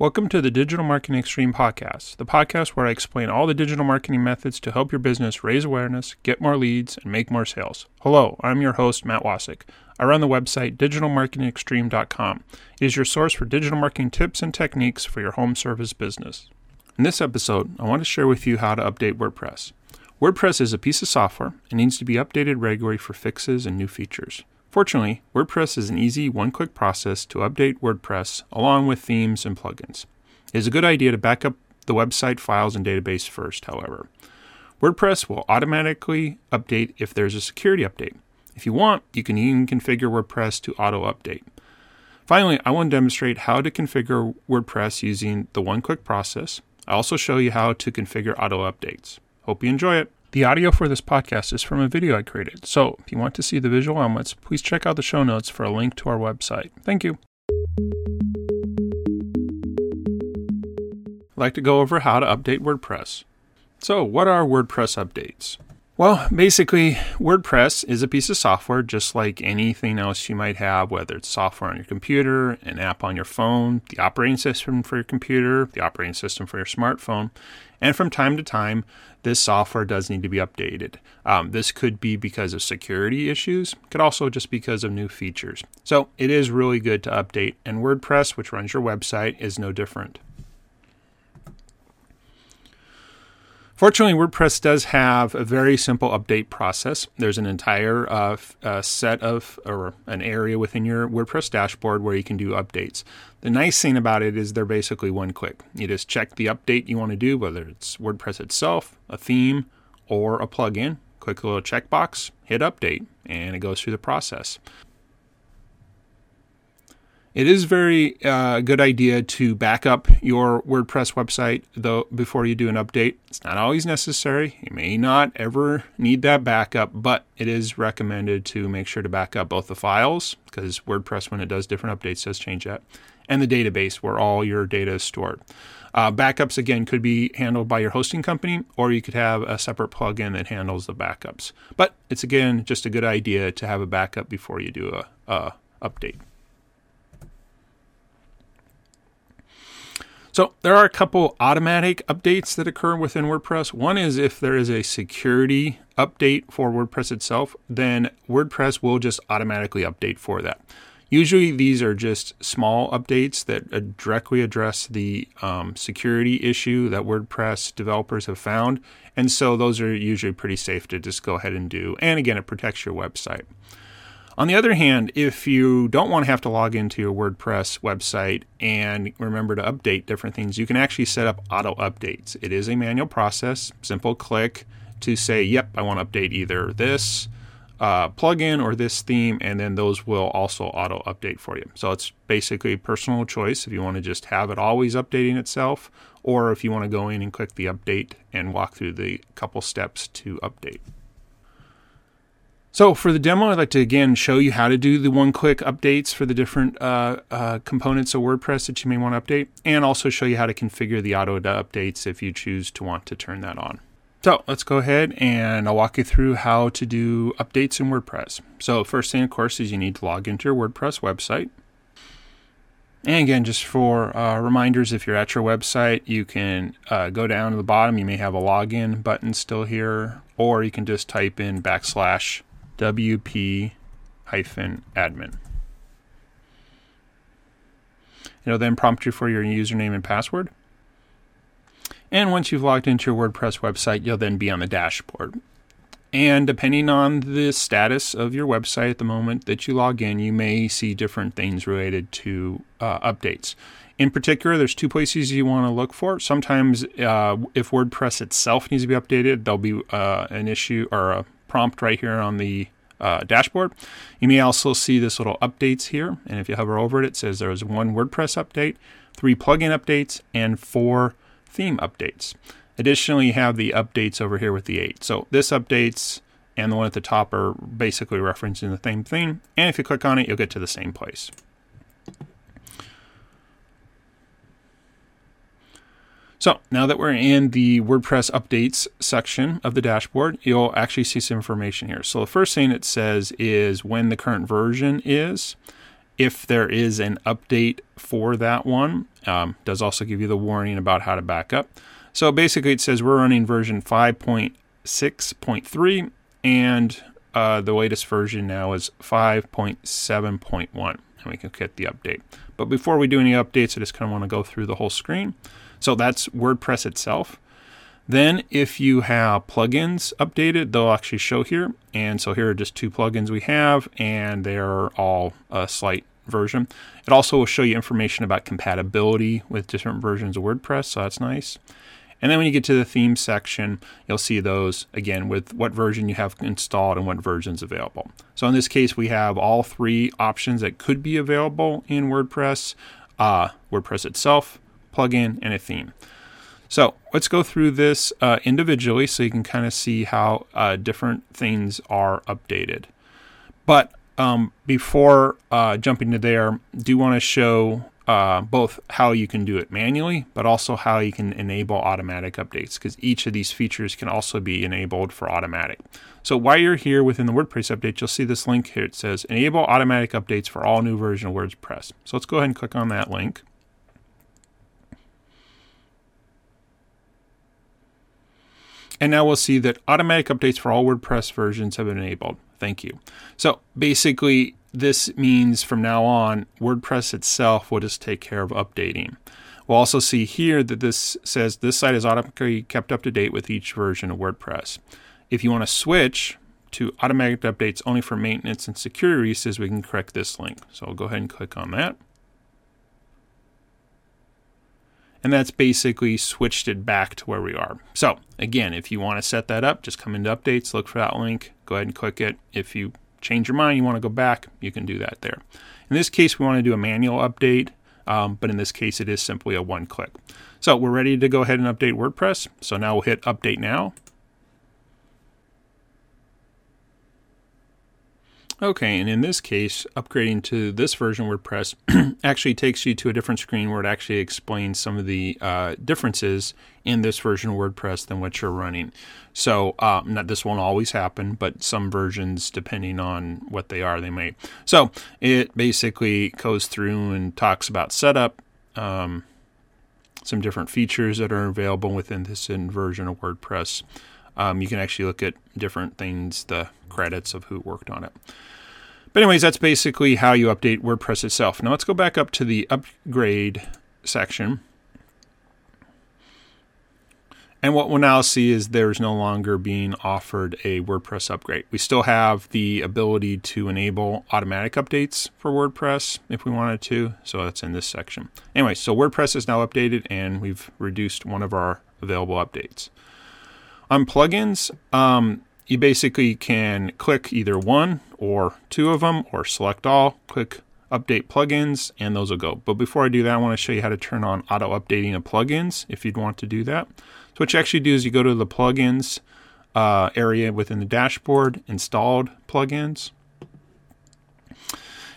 Welcome to the Digital Marketing Extreme podcast, the podcast where I explain all the digital marketing methods to help your business raise awareness, get more leads, and make more sales. Hello, I'm your host, Matt Wasick. I run the website digitalmarketingextreme.com. It is your source for digital marketing tips and techniques for your home service business. In this episode, I want to share with you how to update WordPress. WordPress is a piece of software and needs to be updated regularly for fixes and new features. Fortunately, WordPress is an easy, one click process to update WordPress along with themes and plugins. It is a good idea to back up the website files and database first, however. WordPress will automatically update if there's a security update. If you want, you can even configure WordPress to auto update. Finally, I want to demonstrate how to configure WordPress using the one click process. I also show you how to configure auto updates. Hope you enjoy it. The audio for this podcast is from a video I created, so if you want to see the visual elements, please check out the show notes for a link to our website. Thank you. I'd like to go over how to update WordPress. So, what are WordPress updates? Well, basically, WordPress is a piece of software just like anything else you might have, whether it's software on your computer, an app on your phone, the operating system for your computer, the operating system for your smartphone. And from time to time, this software does need to be updated. Um, this could be because of security issues, could also just because of new features. So it is really good to update, and WordPress, which runs your website, is no different. Fortunately, WordPress does have a very simple update process. There's an entire uh, uh, set of, or an area within your WordPress dashboard where you can do updates. The nice thing about it is they're basically one click. You just check the update you want to do, whether it's WordPress itself, a theme, or a plugin. Click a little checkbox, hit update, and it goes through the process. It is very uh, good idea to back up your WordPress website though before you do an update. It's not always necessary. You may not ever need that backup, but it is recommended to make sure to back up both the files because WordPress, when it does different updates, does change that, and the database where all your data is stored. Uh, backups again could be handled by your hosting company, or you could have a separate plugin that handles the backups. But it's again just a good idea to have a backup before you do a, a update. So there are a couple automatic updates that occur within WordPress. One is if there is a security update for WordPress itself, then WordPress will just automatically update for that. Usually, these are just small updates that directly address the um, security issue that WordPress developers have found. And so, those are usually pretty safe to just go ahead and do. And again, it protects your website. On the other hand, if you don't want to have to log into your WordPress website and remember to update different things, you can actually set up auto updates. It is a manual process, simple click to say, yep, I want to update either this uh, plugin or this theme, and then those will also auto update for you. So it's basically a personal choice if you want to just have it always updating itself, or if you want to go in and click the update and walk through the couple steps to update. So for the demo, I'd like to again show you how to do the one-click updates for the different uh, uh, components of WordPress that you may want to update, and also show you how to configure the auto updates if you choose to want to turn that on. So let's go ahead and I'll walk you through how to do updates in WordPress. So first thing, of course, is you need to log into your WordPress website. And again, just for uh, reminders, if you're at your website, you can uh, go down to the bottom. You may have a login button still here, or you can just type in backslash wp admin. It'll then prompt you for your username and password. And once you've logged into your WordPress website, you'll then be on the dashboard. And depending on the status of your website at the moment that you log in, you may see different things related to uh, updates. In particular, there's two places you want to look for. Sometimes, uh, if WordPress itself needs to be updated, there'll be uh, an issue or a prompt right here on the uh, dashboard. You may also see this little updates here, and if you hover over it, it says there is one WordPress update, three plugin updates, and four theme updates. Additionally, you have the updates over here with the eight. So this updates and the one at the top are basically referencing the same thing. And if you click on it, you'll get to the same place. So now that we're in the WordPress updates section of the dashboard, you'll actually see some information here. So the first thing it says is when the current version is, if there is an update for that one. Um, does also give you the warning about how to back up. So basically, it says we're running version 5.6.3, and uh, the latest version now is 5.7.1, and we can get the update. But before we do any updates, I just kind of want to go through the whole screen. So that's WordPress itself. Then, if you have plugins updated, they'll actually show here. And so here are just two plugins we have, and they're all a slight version. It also will show you information about compatibility with different versions of WordPress, so that's nice. And then when you get to the theme section, you'll see those again with what version you have installed and what version's available. So in this case, we have all three options that could be available in WordPress uh, WordPress itself, plugin, and a theme. So let's go through this uh, individually so you can kind of see how uh, different things are updated. But um, before uh, jumping to there, do want to show uh, both how you can do it manually, but also how you can enable automatic updates because each of these features can also be enabled for automatic. So while you're here within the WordPress update, you'll see this link here. It says enable automatic updates for all new version of WordPress. So let's go ahead and click on that link. And now we'll see that automatic updates for all WordPress versions have been enabled. Thank you. So basically, this means from now on, WordPress itself will just take care of updating. We'll also see here that this says this site is automatically kept up to date with each version of WordPress. If you want to switch to automatic updates only for maintenance and security reasons, we can correct this link. So I'll go ahead and click on that. and that's basically switched it back to where we are. So again, if you want to set that up, just come into updates, look for that link, go ahead and click it. If you change your mind, you want to go back, you can do that there. In this case, we want to do a manual update, um, but in this case, it is simply a one click. So we're ready to go ahead and update WordPress. So now we'll hit update now. Okay, and in this case, upgrading to this version WordPress actually takes you to a different screen where it actually explains some of the uh, differences in this version of WordPress than what you're running. So, uh, not, this won't always happen, but some versions, depending on what they are, they may. So, it basically goes through and talks about setup, um, some different features that are available within this version of WordPress. Um, you can actually look at different things, the credits of who worked on it. But anyways, that's basically how you update WordPress itself. Now let's go back up to the upgrade section. And what we'll now see is there's no longer being offered a WordPress upgrade. We still have the ability to enable automatic updates for WordPress if we wanted to. So that's in this section. Anyway, so WordPress is now updated and we've reduced one of our available updates. On plugins, um, you basically can click either one or two of them or select all, click update plugins, and those will go. But before I do that, I want to show you how to turn on auto updating of plugins if you'd want to do that. So what you actually do is you go to the plugins uh, area within the dashboard, installed plugins.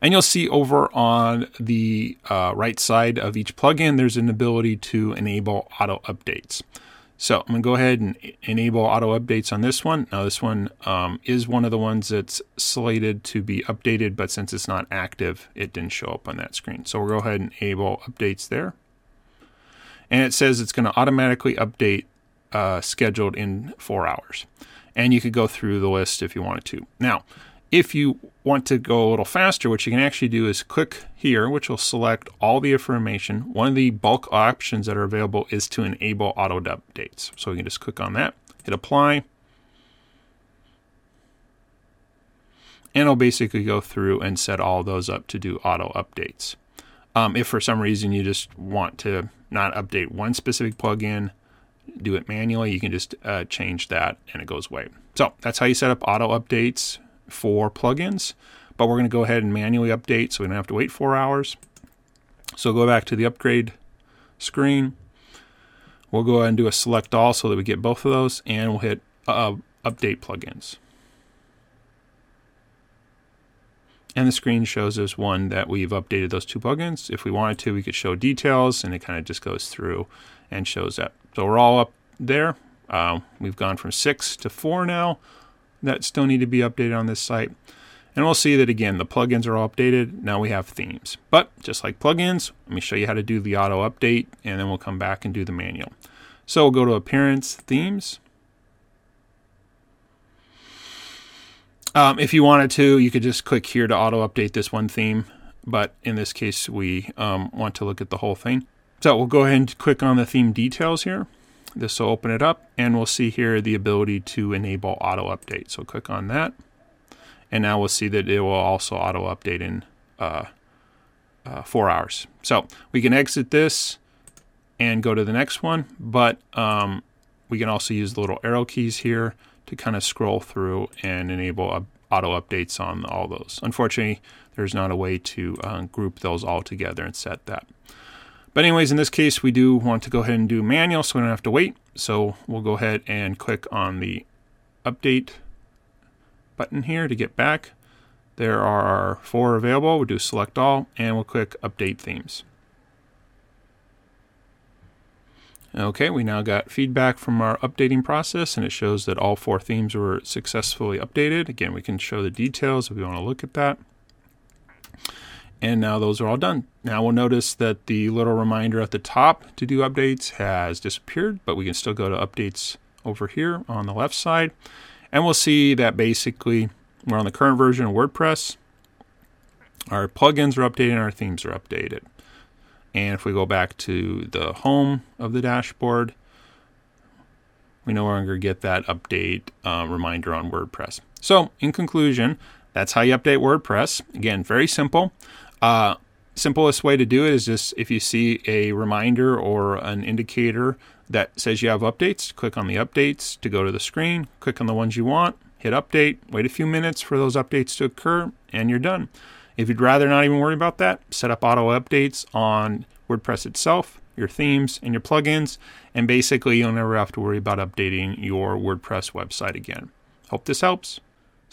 And you'll see over on the uh, right side of each plugin, there's an ability to enable auto updates. So I'm going to go ahead and enable auto updates on this one. Now this one um, is one of the ones that's slated to be updated, but since it's not active, it didn't show up on that screen. So we'll go ahead and enable updates there. And it says it's going to automatically update uh, scheduled in four hours. And you could go through the list if you wanted to. Now, if you want to go a little faster, what you can actually do is click here, which will select all the information. One of the bulk options that are available is to enable auto updates. So you can just click on that, hit apply, and it'll basically go through and set all those up to do auto updates. Um, if for some reason you just want to not update one specific plugin, do it manually, you can just uh, change that and it goes away. So that's how you set up auto updates for plugins, but we're going to go ahead and manually update so we don't have to wait four hours. So go back to the upgrade screen. We'll go ahead and do a select all so that we get both of those, and we'll hit uh, update plugins. And the screen shows us one that we've updated those two plugins. If we wanted to, we could show details, and it kind of just goes through and shows that. So we're all up there. Uh, we've gone from six to four now that still need to be updated on this site. And we'll see that again, the plugins are all updated. Now we have themes. But just like plugins, let me show you how to do the auto update and then we'll come back and do the manual. So we'll go to Appearance Themes. Um, if you wanted to, you could just click here to auto update this one theme. But in this case, we um, want to look at the whole thing. So we'll go ahead and click on the theme details here. This will open it up and we'll see here the ability to enable auto update. So click on that. And now we'll see that it will also auto update in uh, uh, four hours. So we can exit this and go to the next one, but um, we can also use the little arrow keys here to kind of scroll through and enable uh, auto updates on all those. Unfortunately, there's not a way to uh, group those all together and set that. But anyways, in this case, we do want to go ahead and do manual so we don't have to wait. So we'll go ahead and click on the update button here to get back. There are four available. We'll do select all and we'll click update themes. Okay, we now got feedback from our updating process and it shows that all four themes were successfully updated. Again, we can show the details if we want to look at that. And now those are all done. Now we'll notice that the little reminder at the top to do updates has disappeared, but we can still go to updates over here on the left side. And we'll see that basically we're on the current version of WordPress. Our plugins are updated and our themes are updated. And if we go back to the home of the dashboard, we no longer get that update uh, reminder on WordPress. So, in conclusion, that's how you update WordPress. Again, very simple. Uh, simplest way to do it is just if you see a reminder or an indicator that says you have updates, click on the updates to go to the screen, click on the ones you want, hit update, wait a few minutes for those updates to occur, and you're done. If you'd rather not even worry about that, set up auto updates on WordPress itself, your themes, and your plugins, and basically you'll never have to worry about updating your WordPress website again. Hope this helps.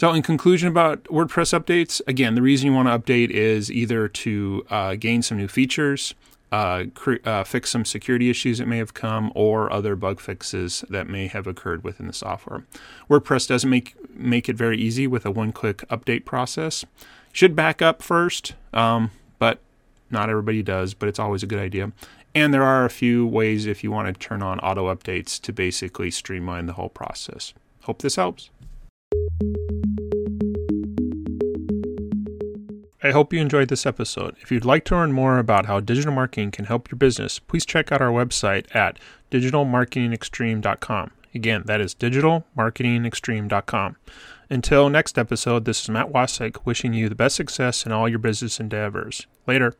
So, in conclusion about WordPress updates, again, the reason you want to update is either to uh, gain some new features, uh, cre- uh, fix some security issues that may have come, or other bug fixes that may have occurred within the software. WordPress doesn't make make it very easy with a one-click update process. Should back up first, um, but not everybody does. But it's always a good idea. And there are a few ways if you want to turn on auto updates to basically streamline the whole process. Hope this helps. I hope you enjoyed this episode. If you'd like to learn more about how digital marketing can help your business, please check out our website at digitalmarketingextreme.com. Again, that is digitalmarketingextreme.com. Until next episode, this is Matt Wasik wishing you the best success in all your business endeavors. Later.